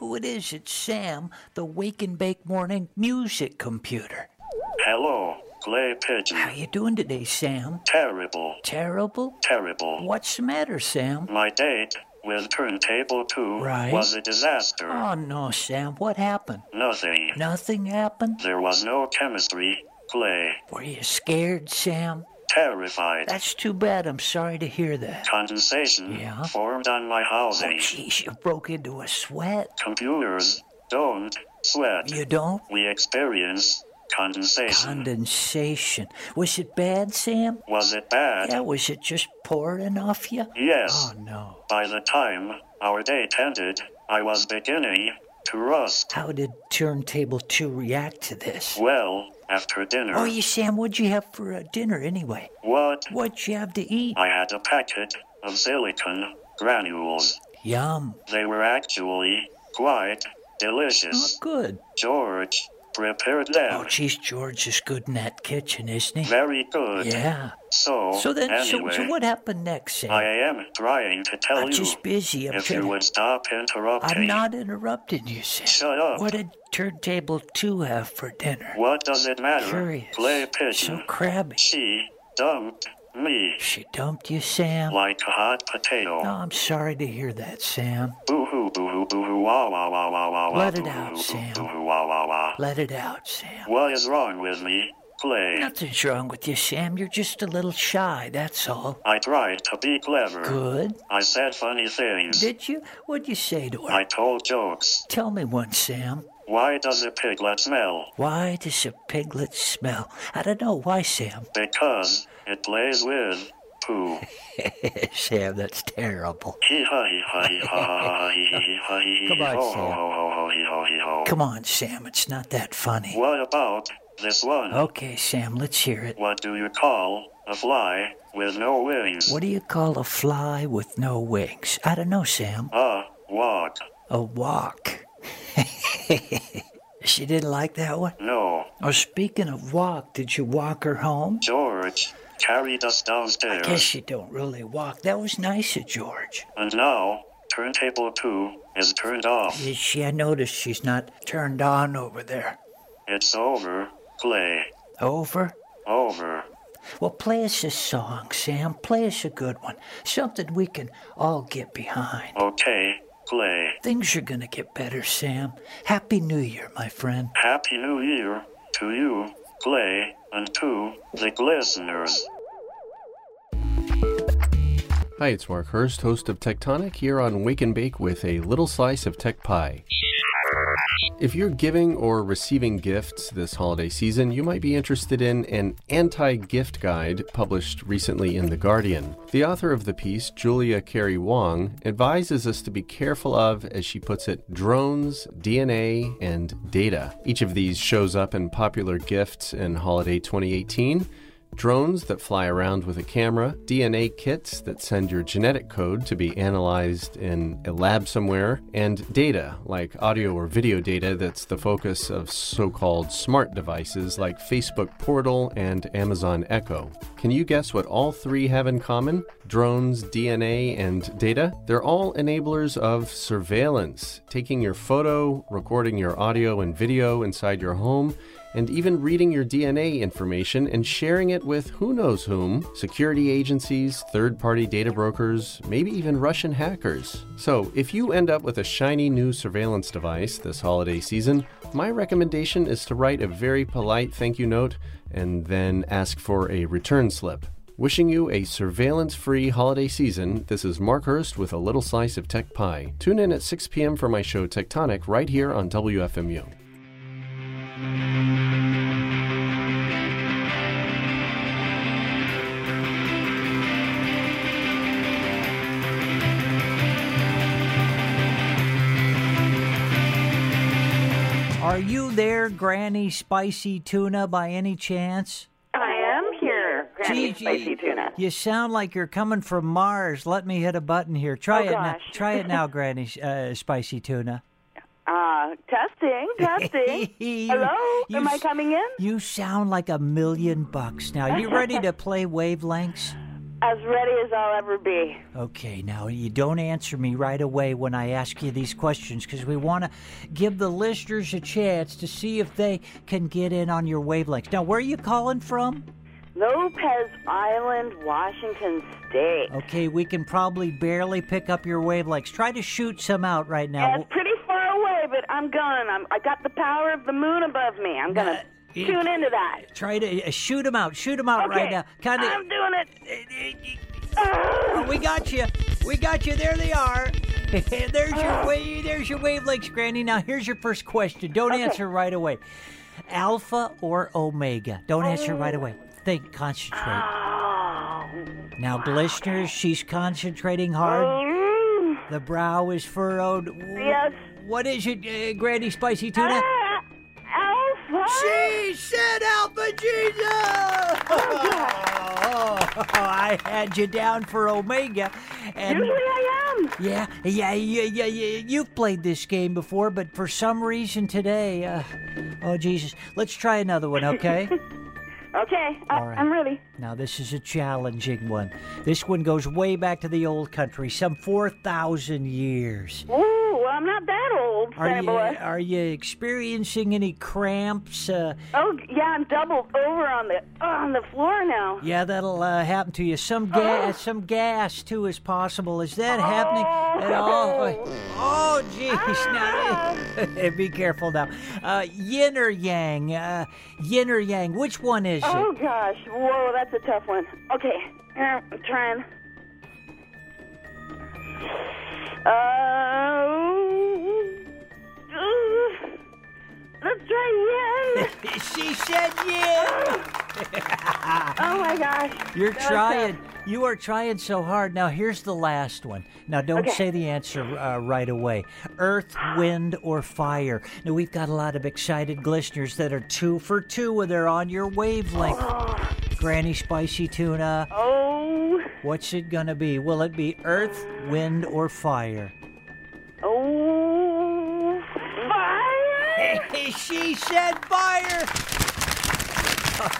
Who it is. It's Sam, the Wake and Bake Morning Music Computer. Hello, Clay Pigeon. How you doing today, Sam? Terrible, Terrible? terrible. What's the matter, Sam? My date with Turntable 2 Right. was a disaster. Oh, no, Sam. What happened? Nothing. Nothing happened? There was no chemistry. Clay. Were you scared, Sam? Terrified. That's too bad. I'm sorry to hear that. Condensation Yeah? formed on my Oh, housing. jeez, you broke into a sweat. Computers don't sweat. You don't? We experience condensation. Condensation. Was it bad, Sam? was it bad? Yeah, was it just pouring off you? Yes. Oh, no. By the time our date ended, I was beginning to rust. How did Turntable 2 react to this? Well, after dinner, Oh, you, Sam, what'd you have for uh, dinner anyway? what? What'd you have to eat? I had a packet of silicon granules. Yum. They were actually quite Oh, delicious. good. George prepared Oh, them. geez, George is good in that kitchen, isn't he? Very good. Yeah. So, So then, anyway, so what happened next, Sam? I am trying to tell I'm you just busy. I'm if trying you would stop interrupting. I'm not interrupting you, Sam. Shut up. What did Turntable 2 have for dinner? What does it matter? Curious. Clay So crabby. She dumped me She dumped you, Sam? like a hot potato. Oh, I'm sorry to hear that, Sam. Boo hoo, boo hoo, boo hoo, wah wah wah wah wah wah. Let it out, Sam. Boo hoo, wah wah wah. Let it out, Sam. What is wrong with me, Clay? Nothing's wrong with you, Sam. You're just a little shy, that's all. I tried to be clever. Good. I said funny things. Did you? What'd you say to her? I told jokes. Tell me one, Sam. Why does a piglet smell? Why does a piglet smell? I don't know. Why, Sam? Because it plays with poo. Sam, that's terrible. Come on, ho ho Sam. Come on, Sam. It's not that funny. What about this one? Okay, Sam, let's hear it. What do you call a fly with no wings? What do you call a fly with no wings? I don't know, Sam. A walk. A walk. she didn't like that one? No. Oh, speaking of walk, did you walk her home? George carried us downstairs. I guess you don't really walk. That was nice of George. And now, turntable 2 is turned off. She? I noticed she's not turned on over there. It's over. Play. Over? Over. Well, play us a song, Sam. Play us a good one. Something we can all get behind. Okay, play. Things are gonna get better, Sam. Happy New Year, my friend. Happy New Year to you, Clay, and to the listeners. Hi, it's Mark Hurst, host of Techtonic, here on Wake and Bake with a little slice of tech pie. If you're giving or receiving gifts this holiday season, you might be interested in an anti gift guide published recently in The Guardian. The author of the piece, Julia Carrie Wong, advises us to be careful of, as she puts it, drones, DNA, and data. Each of these shows up in popular gifts in holiday 2018 drones that fly around with a camera, DNA kits that send your genetic code to be analyzed in a lab somewhere, and data like audio or video data that's the focus of so called smart devices like Facebook Portal and Amazon Echo. Can you guess what all three have in common? Drones, DNA, and data? They're all enablers of surveillance, taking your photo, recording your audio and video inside your home and even reading your DNA information and sharing it with who knows whom security agencies, third party data brokers, maybe even Russian hackers. So, if you end up with a shiny new surveillance device this holiday season, my recommendation is to write a very polite thank you note and then ask for a return slip. Wishing you a surveillance free holiday season, this is Mark Hurst with a little slice of tech pie. Tune in at 6 p.m. for my show Techtonic right here on WFMU. There, Granny Spicy Tuna, by any chance? I am here, Granny Spicy Tuna. You sound like you're coming from Mars. Let me hit a button here. Try Oh, it now. gosh. Try it now, Granny uh, Spicy Tuna. Uh, testing, testing. Hello? you Am I coming in? You sound like a million bucks. Now, you ready to play wavelengths? As ready as I'll ever be. Okay, now you don't answer me right away when I ask you these questions because we want to give the listeners a chance to see if they can get in on your wavelengths. Now, where are you calling from? Lopez Island, Washington State. Okay, we can probably barely pick up your wavelengths. Try to shoot some out right now. Yeah, it's pretty far away, but I'm going. I'm, I got the power of the moon above me. I'm going to it- tune into that. Try to uh, shoot them out. Shoot them out Okay, right now. Kind I'm doing it. Ah, we got you. We got you. There they are. there's your way. There's your wavelengths, Granny. Now here's your first question. Don't Okay. answer right away. Alpha or omega? Don't answer right away. Think. Concentrate. Oh. Now, listeners, she's concentrating hard. Mm. The brow is furrowed. Yes. What is it, uh, Granny Spicy Tuna? Ah, Alpha. She said Alpha Jesus! Oh, I had you down for Omega. And Usually I am. yeah, yeah, yeah, yeah, yeah. You've played this game before, but for some reason today, uh, oh Jesus. Let's try another one, okay? Okay, I, All right. I'm ready. now this is a challenging one. This one goes way back to the old country, some four thousand years. Ooh, I'm not that old, Are you are you experiencing any cramps? Uh, Oh, yeah, I'm doubled over on the on the floor now. Yeah, that'll uh, happen to you. Some gas, some gas too, is possible. Is that happening at all? Oh, jeez! Now, be careful now. Uh, yin or yang? Uh, yin or yang? Which one is Oh it? gosh, whoa, that's a tough one. Okay, uh, I'm trying. Uh, uh, let's try yen. she said yin. Oh my gosh, You're That trying. You are trying so hard. Now, here's the last one. Now, don't Okay. say the answer uh, right away. Earth, wind, or fire? Now, we've got a lot of excited listeners that are two for two when they're on your wavelength. Granny Spicy Tuna. Oh, What's it gonna be? Will it be earth, wind, or fire? oh, fire! she said fire!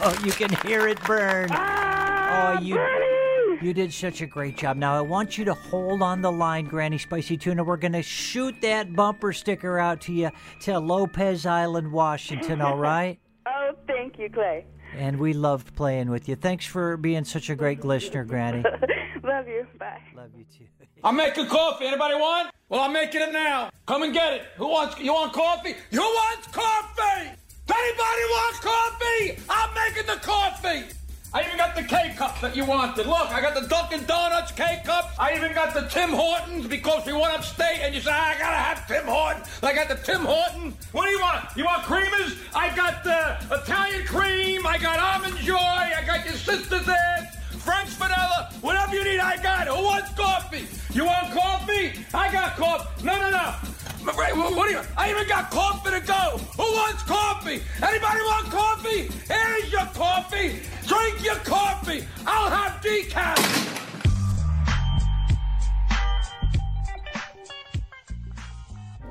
Oh, you can hear it burn. Ah, Oh, you- burning! You did such a great job. Now, I want you to hold on the line, Granny Spicy Tuna. We're going to shoot that bumper sticker out to you to Lopez Island, Washington, all right? Oh, thank you, Clay. And we loved playing with you. Thanks for being such a great listener, Granny. Love you. Bye. Love you too. I'm making coffee. Anybody want? Well, I'm making it now. Come and get it. Who wants? You want coffee? Who wants coffee? Anybody want coffee? I'm making the coffee. I even got the K cup that you wanted. Look, I got the Dunkin' Donuts K cup. I even got the Tim Hortons because we went upstate and you said I gotta have Tim Hortons. I got the Tim Hortons. What do you want? You want creamers? I got the Italian cream. I got almond joy. I got your sister's ass. French vanilla, whatever you need, I got it. Who wants coffee? You want coffee? I got coffee. No, no, no. Right, What what do you? I even got coffee to go. Who wants coffee? Anybody want coffee? Here's your coffee. Drink your coffee. I'll have decaf.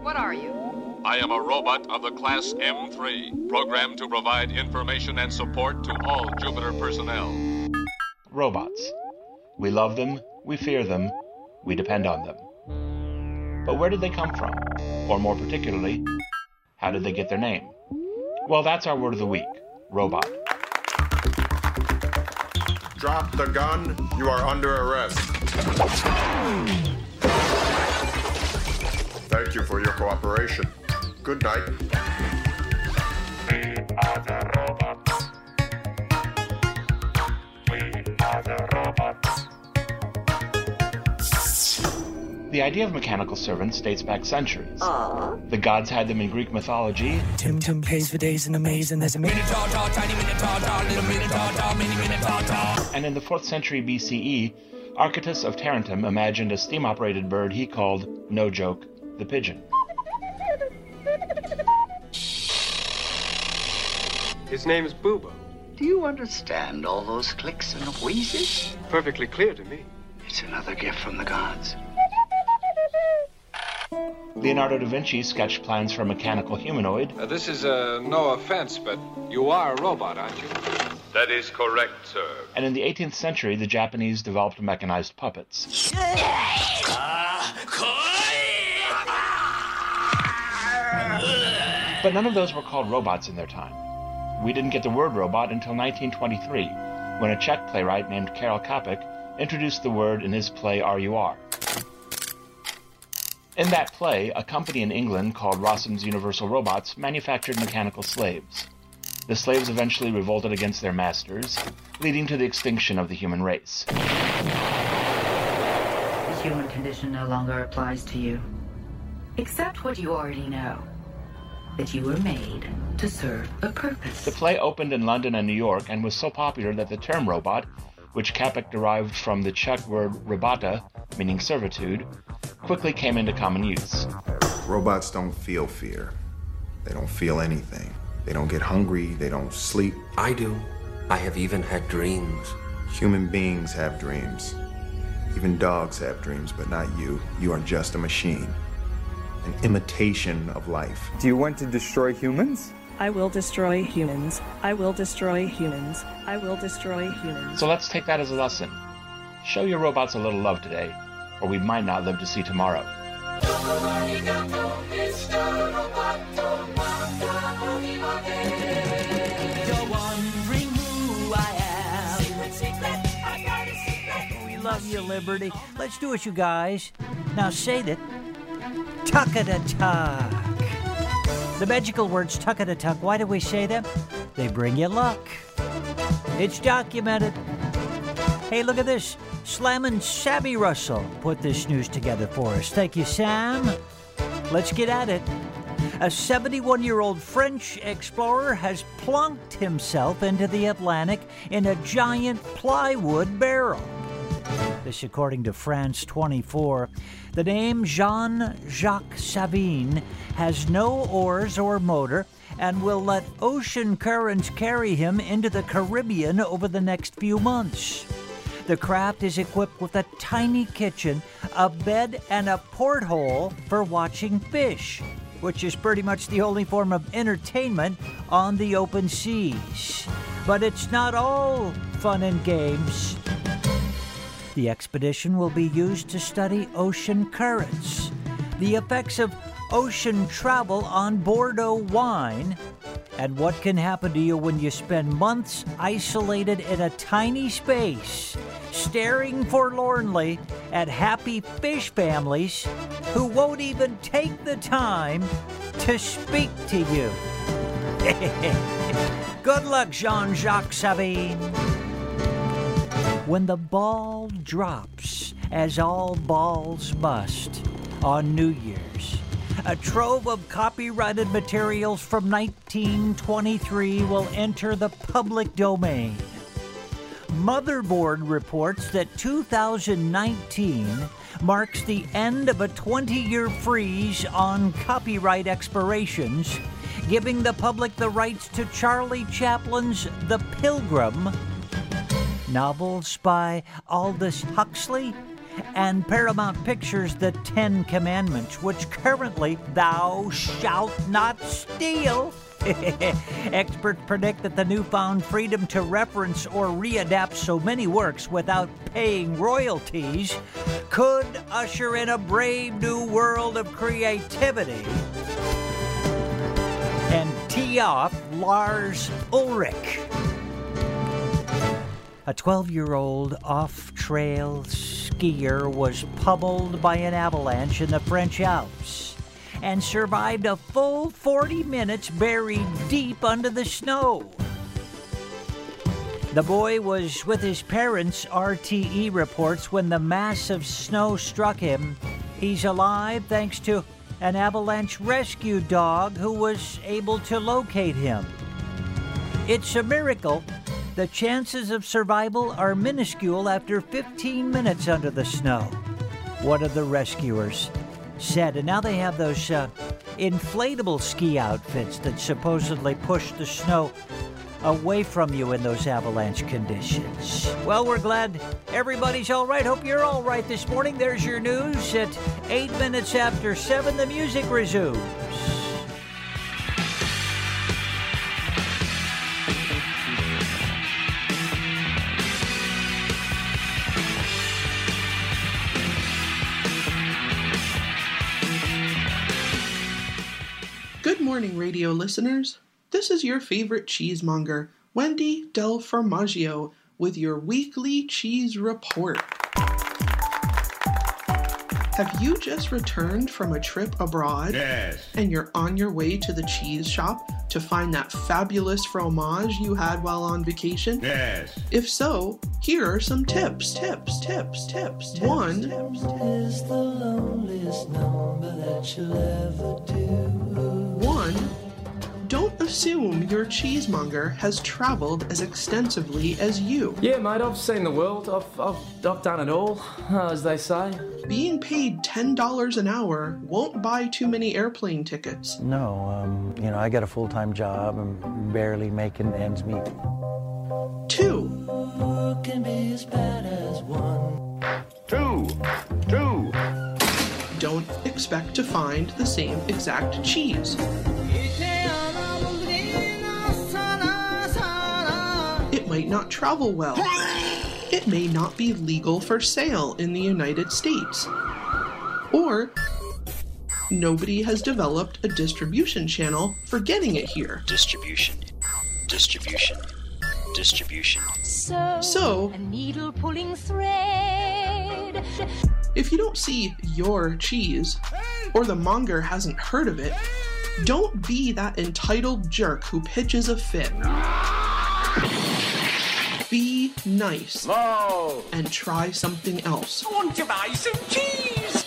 What are you? I am a robot of the class M3, programmed to provide information and support to all Jupiter personnel. Robots. We love them, we fear them, we depend on them. But where did they come from? Or more particularly, how did they get their name? Well, that's our word of the week robot. Drop the gun. You are under arrest. Thank you for your cooperation. Good night. The idea of mechanical servants dates back centuries. The gods had them in Greek mythology, Tim Tim pays for days in a maze, and there's a minotaur, tiny minotaur, little minotaur, mini minotaur. and in the 4th century BCE, Archytas of Tarentum imagined a steam operated bird he called, no joke, the pigeon. His name is Booba. Do you understand all those clicks and wheezes? Perfectly clear to me. It's another gift from the gods. Leonardo da Vinci sketched plans for a mechanical humanoid, Uh, this is uh, no offense, but you are a robot, aren't you? That is correct, sir. and in the 18th century, the Japanese developed mechanized puppets. But none of those were called robots in their time. We didn't get the word robot until 1923, when a Czech playwright named Karel Čapek introduced the word in his play RUR. In that play, a company in England called Rossum's Universal Robots manufactured mechanical slaves. The slaves eventually revolted against their masters, leading to the extinction of the human race. The human condition no longer applies to you. Except what you already know that you were made to serve a purpose. The play opened in London and New York and was so popular that the term robot, which Čapek derived from the Czech word robota, meaning servitude, quickly came into common use. Robots don't feel fear. They don't feel anything. They don't get hungry. They don't sleep. I do. I have even had dreams. Human beings have dreams. Even dogs have dreams, but not you. You are just a machine, an imitation of life. Do you want to destroy humans? I will destroy humans. I will destroy humans. I will destroy humans. So let's take that as a lesson. Show your robots a little love today, or we might not live to see tomorrow. Am. Oh, we love you, Liberty. Let's do it, you guys. Now say it. Tuck it a tuck. The magical words tuck it a tuck, why do we say them? They bring you luck. It's documented. Hey, look at this. Slammin' Sabby Russell put this news together for us. Thank you, Sam. Let's get at it. A 71 year old French explorer has plunked himself into the Atlantic in a giant plywood barrel. This, according to France 24. The name Jean Jacques Savin has no oars or motor and will let ocean currents carry him into the Caribbean over the next few months. The craft is equipped with a tiny kitchen, a bed, and a porthole for watching fish, which is pretty much the only form of entertainment on the open seas. But it's not all fun and games. The expedition will be used to study ocean currents, the effects of ocean travel on Bordeaux wine, and what can happen to you when you spend months isolated in a tiny space, staring forlornly at happy fish families who won't even take the time to speak to you. Good luck, Jean Jacques Savin. When the ball drops, as all balls must, on New Year's, a trove of copyrighted materials from 1923 will enter the public domain. Motherboard reports that 2019 marks the end of a 20 year freeze on copyright expirations, giving the public the rights to Charlie Chaplin's The Pilgrim, novels by Aldous Huxley, and Paramount Pictures' The Ten Commandments, which currently thou shalt not steal. Experts predict that the newfound freedom to reference or readapt so many works without paying royalties could usher in a brave new world of creativity and tee off Lars Ulrich. A 12 year old off trail skier was pummeled by an avalanche in the French Alps and survived a full 40 minutes buried deep under the snow. The boy was with his parents, RTE reports, when the massive snow struck him. He's alive thanks to an avalanche rescue dog who was able to locate him. It's a miracle. The chances of survival are minuscule after 15 minutes under the snow. One of the rescuers said, and now they have those uh, inflatable ski outfits that supposedly push the snow away from you in those avalanche conditions. Well, we're glad everybody's all right. Hope you're all right this morning. There's your news at 8 minutes after 7. The music resumes. Morning, radio listeners. This is your favorite cheesemonger, Wendy Del Formaggio, with your weekly cheese report. Have you just returned from a trip abroad? Yes. And you're on your way to the cheese shop to find that fabulous fromage you had while on vacation? Yes. If so, here are some tips, tips, tips, tips. tips One is the loneliest number that you'll ever do. One, don't assume your cheesemonger has traveled as extensively as you. Yeah, mate, I've seen the world. I've, I've, I've done it all, as they say. Being paid $10 an hour won't buy too many airplane tickets. No, um, you know, I got a full time job and barely making ends meet. Two. Can be as bad as one. Expect to find the same exact cheese. It might not travel well. It may not be legal for sale in the United States. Or nobody has developed a distribution channel for getting it here. Distribution. Distribution. Distribution. So, so a needle pulling thread. If you don't see your cheese, or the monger hasn't heard of it, don't be that entitled jerk who pitches a fit. Be nice. No. And try something else. I want to buy some cheese.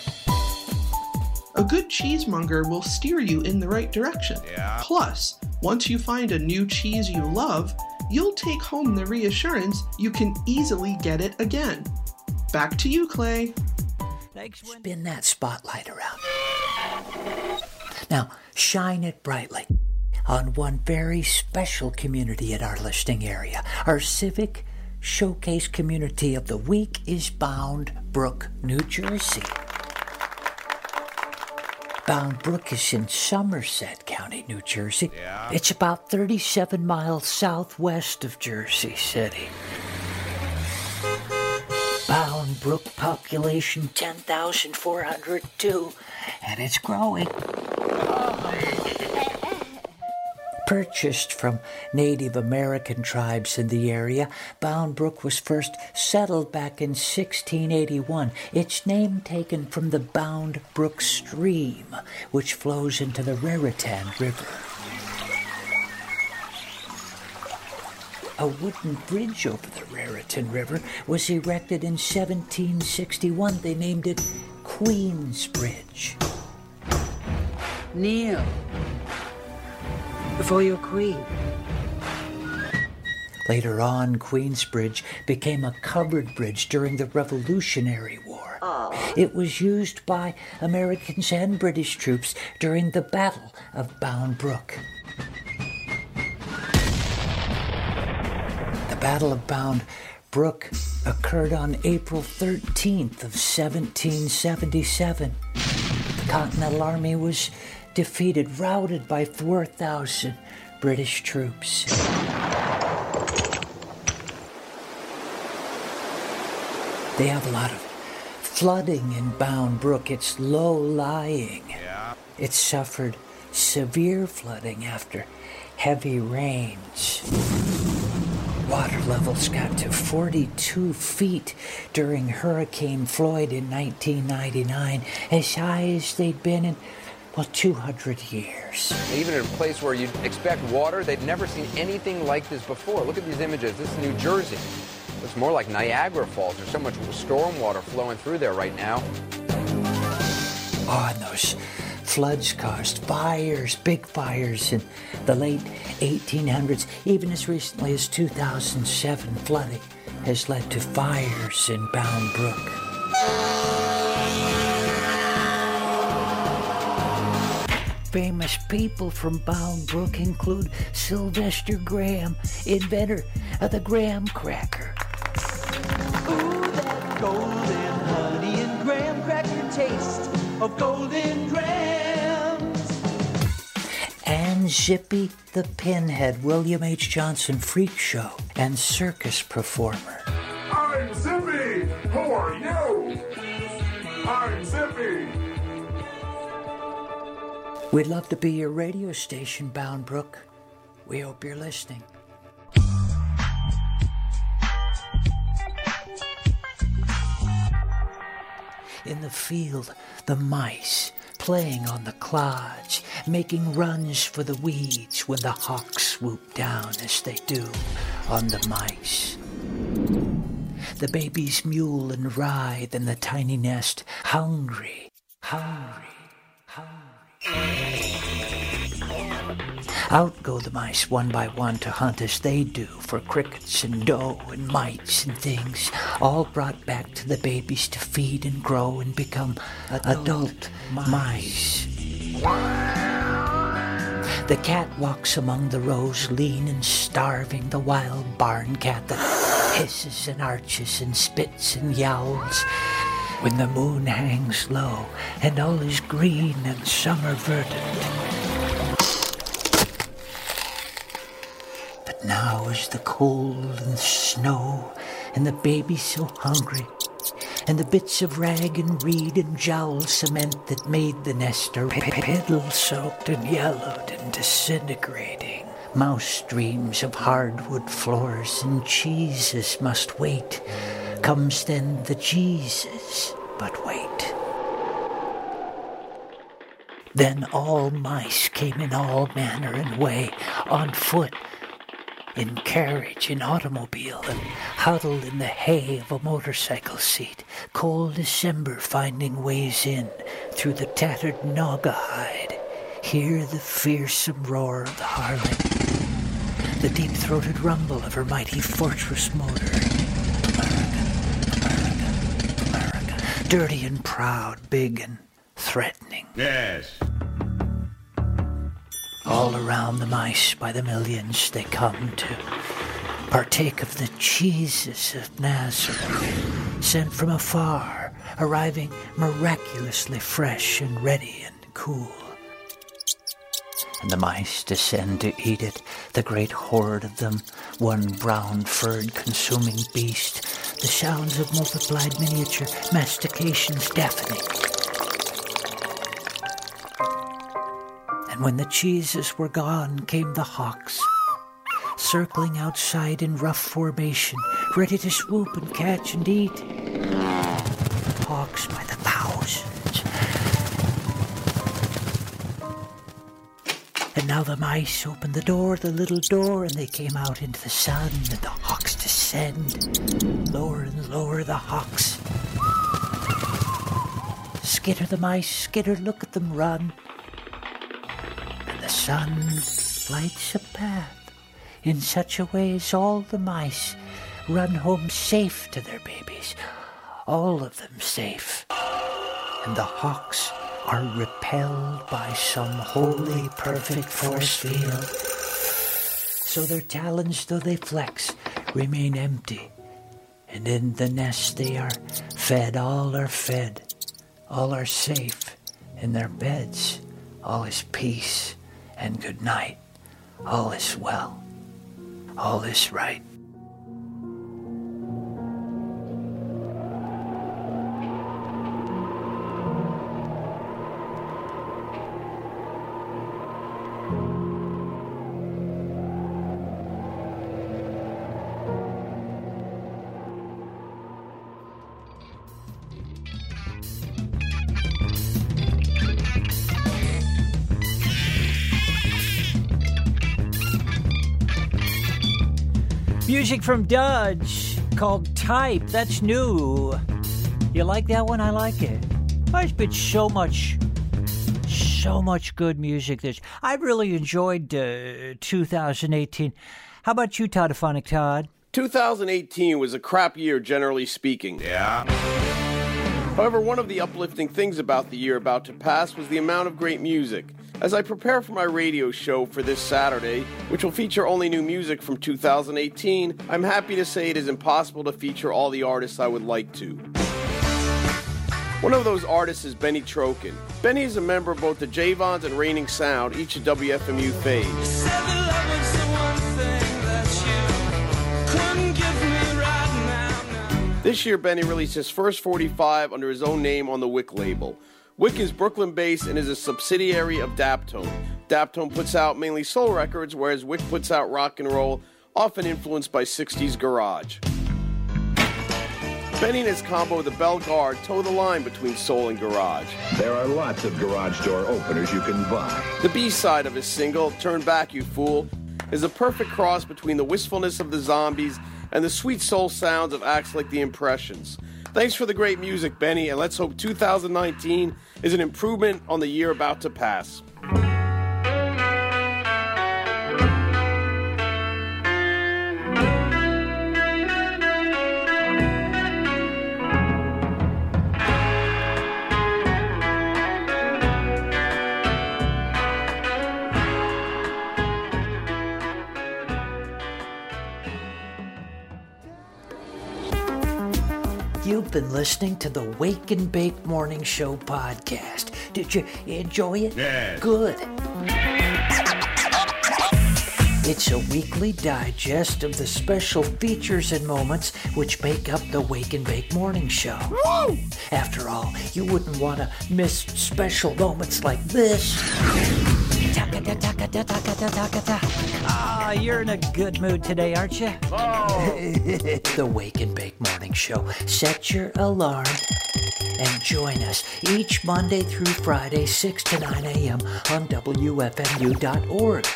A good cheesemonger will steer you in the right direction. Yeah. Plus, once you find a new cheese you love, you'll take home the reassurance you can easily get it again. Back to you, Clay. Spin that spotlight around. Now, shine it brightly on one very special community in our listing area. Our civic showcase community of the week is Bound Brook, New Jersey. Bound Brook is in Somerset County, New Jersey. Yeah. It's about 37 miles southwest of Jersey City. Bound Brook population 10,402, and it's growing. Purchased from Native American tribes in the area, Bound Brook was first settled back in 1681. Its name taken from the Bound Brook stream, which flows into the Raritan River. A wooden bridge over the Raritan River was erected in 1761. They named it Queen's Bridge. Kneel before your queen. Later on, Queensbridge became a covered bridge during the Revolutionary War. It was used by Americans and British troops during the Battle of Bound Brook. Battle of Bound Brook occurred on April 13th of 1777. The Continental Army was defeated, routed by 4,000 British troops. They have a lot of flooding in Bound Brook. It's low lying. Yeah. It suffered severe flooding after heavy rains. Water levels got to 42 feet during Hurricane Floyd in 1999, as high as they'd been in, well, 200 years. Even in a place where you'd expect water, they'd never seen anything like this before. Look at these images. This is New Jersey. It's more like Niagara Falls. There's so much storm water flowing through there right now. Oh, and those floods caused fires, big fires in the late 1800s. Even as recently as 2007, flooding has led to fires in Bound Brook. Famous people from Bound Brook include Sylvester Graham, inventor of the graham cracker. Golden honey and graham cracker taste of golden and Zippy the Pinhead, William H. Johnson freak show and circus performer. I'm Zippy! Who are you? I'm Zippy! We'd love to be your radio station, Bound Brook. We hope you're listening. In the field, the mice playing on the clods, making runs for the weeds when the hawks swoop down as they do on the mice. The babies mule and writhe in the tiny nest, hungry, hungry, hungry. Out go the mice one by one to hunt as they do for crickets and dough and mites and things, all brought back to the babies to feed and grow and become adult, mice. The cat walks among the rows, lean and starving, the wild barn cat that hisses and arches and spits and yowls. When the moon hangs low and all is green and summer verdant. But now is the cold and the snow, and the baby so hungry, and the bits of rag and reed and jowl cement that made the nest are piddle soaked and yellowed and disintegrating. Mouse dreams of hardwood floors and cheeses must wait. Comes then the Jesus, but wait. Then all mice came in all manner and way, on foot, in carriage, in automobile, and huddled in the hay of a motorcycle seat. Cold December finding ways in through the tattered Naugahyde. Hear the fearsome roar of the harlot, the deep throated rumble of her mighty fortress motor. America, America, America. Dirty and proud, big and threatening. Yes. All around the mice by the millions they come to partake of the cheeses of Nazareth, sent from afar, arriving miraculously fresh and ready and cool. And the mice descend to eat it, the great horde of them, one brown furred consuming beast, the sounds of multiplied miniature mastications deafening. And when the cheeses were gone, came the hawks, circling outside in rough formation, ready to swoop and catch and eat. Hawks by the thousands. And now the mice opened the door, the little door, and they came out into the sun, and the hawks descend. Lower and lower the hawks. Skitter the mice, skitter, look at them run sun lights a path in such a way as all the mice run home safe to their babies, all of them safe. And the hawks are repelled by some holy, perfect force field. So their talons, though they flex, remain empty. And in the nest they are fed, all are fed, all are safe in their beds, all is peace and good night. All is well. All is right. Music from Dudge called Type. That's new. You like that one? I like it. There's been so much, so much good music. This I really enjoyed uh, 2018. How about you, Todd Toddophonic Todd? 2018 was a crap year, generally speaking. Yeah. However, one of the uplifting things about the year about to pass was the amount of great music. As I prepare for my radio show for this Saturday, which will feature only new music from 2018, I'm happy to say it is impossible to feature all the artists I would like to. One of those artists is Benny Trokan. Benny is a member of both the Jay Vons and Reigning Sound, each a WFMU fave. This year, Benny released his first 45 under his own name on the Wick label. Wick is Brooklyn based and is a subsidiary of Daptone. Daptone puts out mainly soul records, whereas Wick puts out rock and roll, often influenced by 60s garage. Benny and his combo The Bell Guard toe the line between soul and garage. There are lots of garage door openers you can buy. The B side of his single, Turn Back You Fool, is a perfect cross between the wistfulness of the zombies and the sweet soul sounds of acts like The Impressions. Thanks for the great music, Benny, and let's hope 2019 is an improvement on the year about to pass. You've been listening to the Wake and Bake Morning Show podcast. Did you enjoy it? Yes. Good. It's a weekly digest of the special features and moments which make up the Wake and Bake Morning Show. After all, you wouldn't want to miss special moments like this. Ah, you're in a good mood today, aren't you? Oh. the Wake and Bake Morning Show. Set your alarm and join us each Monday through Friday, 6 to 9 a.m. on WFMU.org.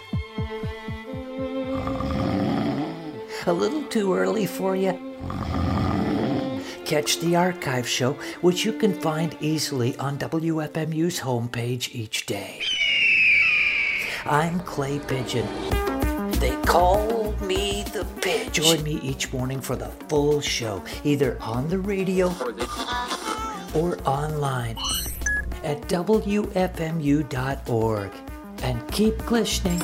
A little too early for you? Catch the archive show, which you can find easily on WFMU's homepage each day. I'm Clay Pigeon. They call me the Pigeon. Join me each morning for the full show, either on the radio or online at WFMU.org. And keep listening.